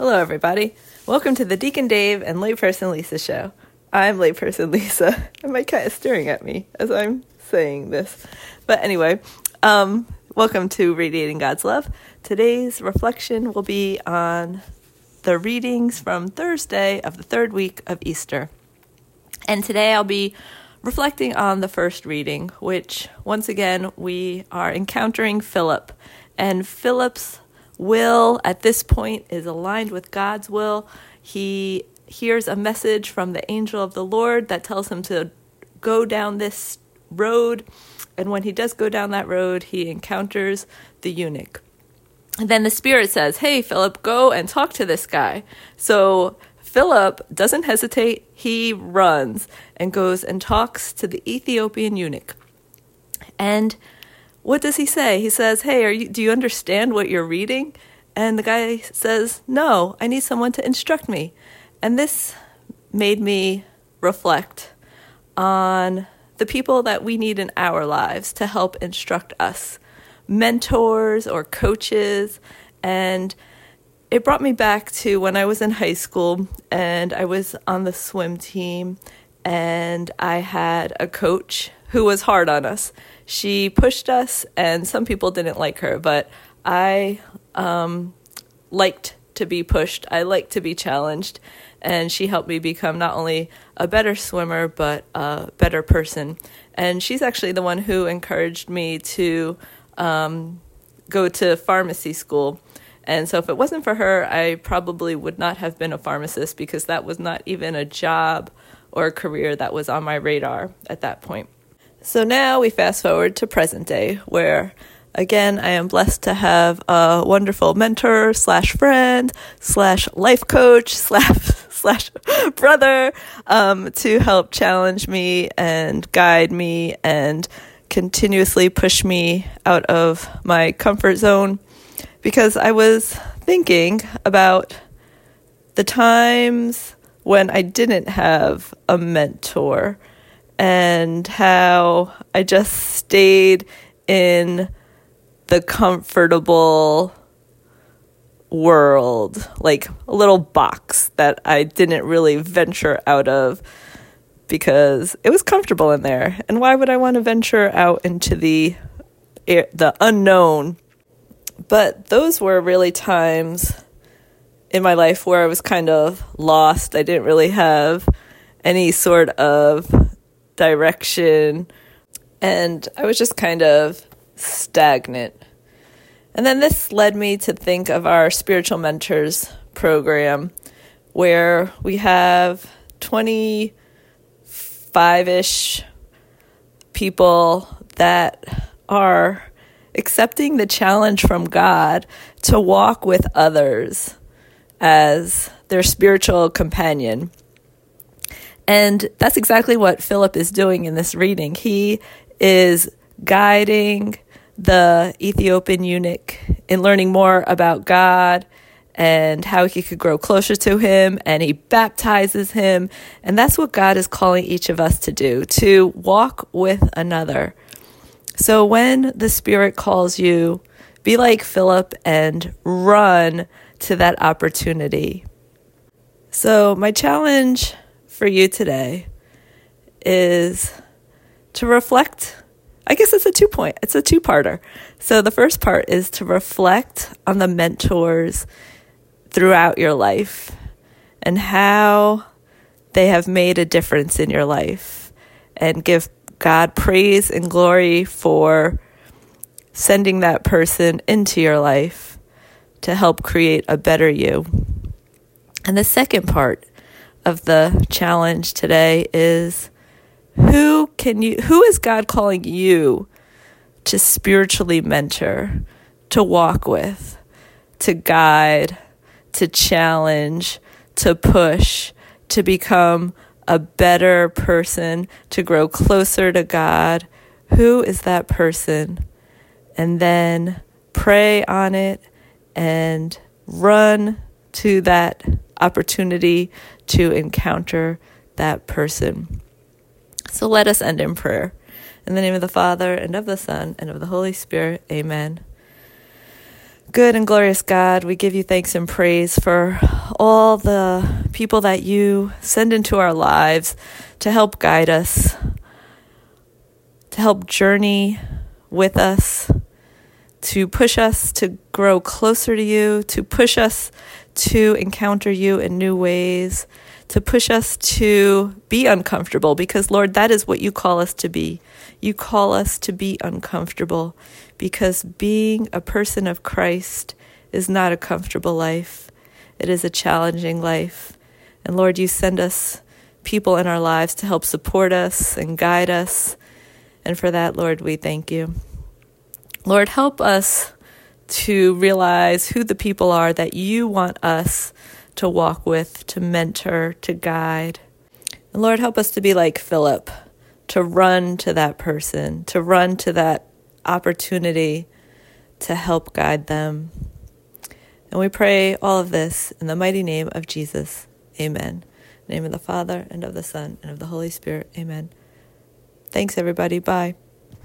Hello, everybody. Welcome to the Deacon Dave and Layperson Lisa show. I'm Layperson Lisa, and my cat is staring at me as I'm saying this. But anyway, um, welcome to Radiating God's Love. Today's reflection will be on the readings from Thursday of the third week of Easter. And today I'll be reflecting on the first reading, which once again we are encountering Philip. And Philip's will at this point is aligned with God's will. He hears a message from the angel of the Lord that tells him to go down this road. And when he does go down that road, he encounters the eunuch. And then the Spirit says, Hey, Philip, go and talk to this guy. So Philip doesn't hesitate. He runs and goes and talks to the Ethiopian eunuch. And what does he say? He says, Hey, are you, do you understand what you're reading? And the guy says, No, I need someone to instruct me. And this made me reflect on the people that we need in our lives to help instruct us mentors or coaches. And it brought me back to when I was in high school and I was on the swim team and I had a coach who was hard on us. She pushed us, and some people didn't like her, but I um, liked to be pushed. I liked to be challenged, and she helped me become not only a better swimmer but a better person. And she's actually the one who encouraged me to um, go to pharmacy school. And so, if it wasn't for her, I probably would not have been a pharmacist because that was not even a job or a career that was on my radar at that point. So now we fast forward to present day, where again I am blessed to have a wonderful mentor slash friend slash life coach slash slash brother um, to help challenge me and guide me and continuously push me out of my comfort zone because I was thinking about the times when I didn't have a mentor and how I just stayed in the comfortable world, like a little box that I didn't really venture out of because it was comfortable in there. And why would I want to venture out into the the unknown? But those were really times in my life where I was kind of lost. I didn't really have any sort of direction and I was just kind of stagnant. And then this led me to think of our spiritual mentors program where we have 20 five ish people that are accepting the challenge from God to walk with others as their spiritual companion. And that's exactly what Philip is doing in this reading. He is guiding the Ethiopian eunuch in learning more about God and how he could grow closer to him and he baptizes him and that's what God is calling each of us to do to walk with another so when the spirit calls you be like Philip and run to that opportunity. So my challenge for you today is to reflect. I guess it's a two point it's a two parter so the first part is to reflect on the mentors throughout your life and how they have made a difference in your life and give God praise and glory for sending that person into your life to help create a better you. And the second part of the challenge today is who can you who is God calling you to spiritually mentor, to walk with, to guide, to challenge, to push, to become a better person, to grow closer to God. Who is that person? And then pray on it and run to that opportunity to encounter that person. So let us end in prayer. In the name of the Father, and of the Son, and of the Holy Spirit, amen. Good and glorious God, we give you thanks and praise for all the people that you send into our lives to help guide us, to help journey with us, to push us to grow closer to you, to push us to encounter you in new ways, to push us to be uncomfortable, because Lord, that is what you call us to be. You call us to be uncomfortable because being a person of Christ is not a comfortable life. It is a challenging life. And Lord, you send us people in our lives to help support us and guide us. And for that, Lord, we thank you. Lord, help us to realize who the people are that you want us to walk with, to mentor, to guide. And Lord, help us to be like Philip, to run to that person, to run to that opportunity to help guide them. And we pray all of this in the mighty name of Jesus. Amen. name of the Father, and of the Son, and of the Holy Spirit. Amen. Thanks, everybody. Bye.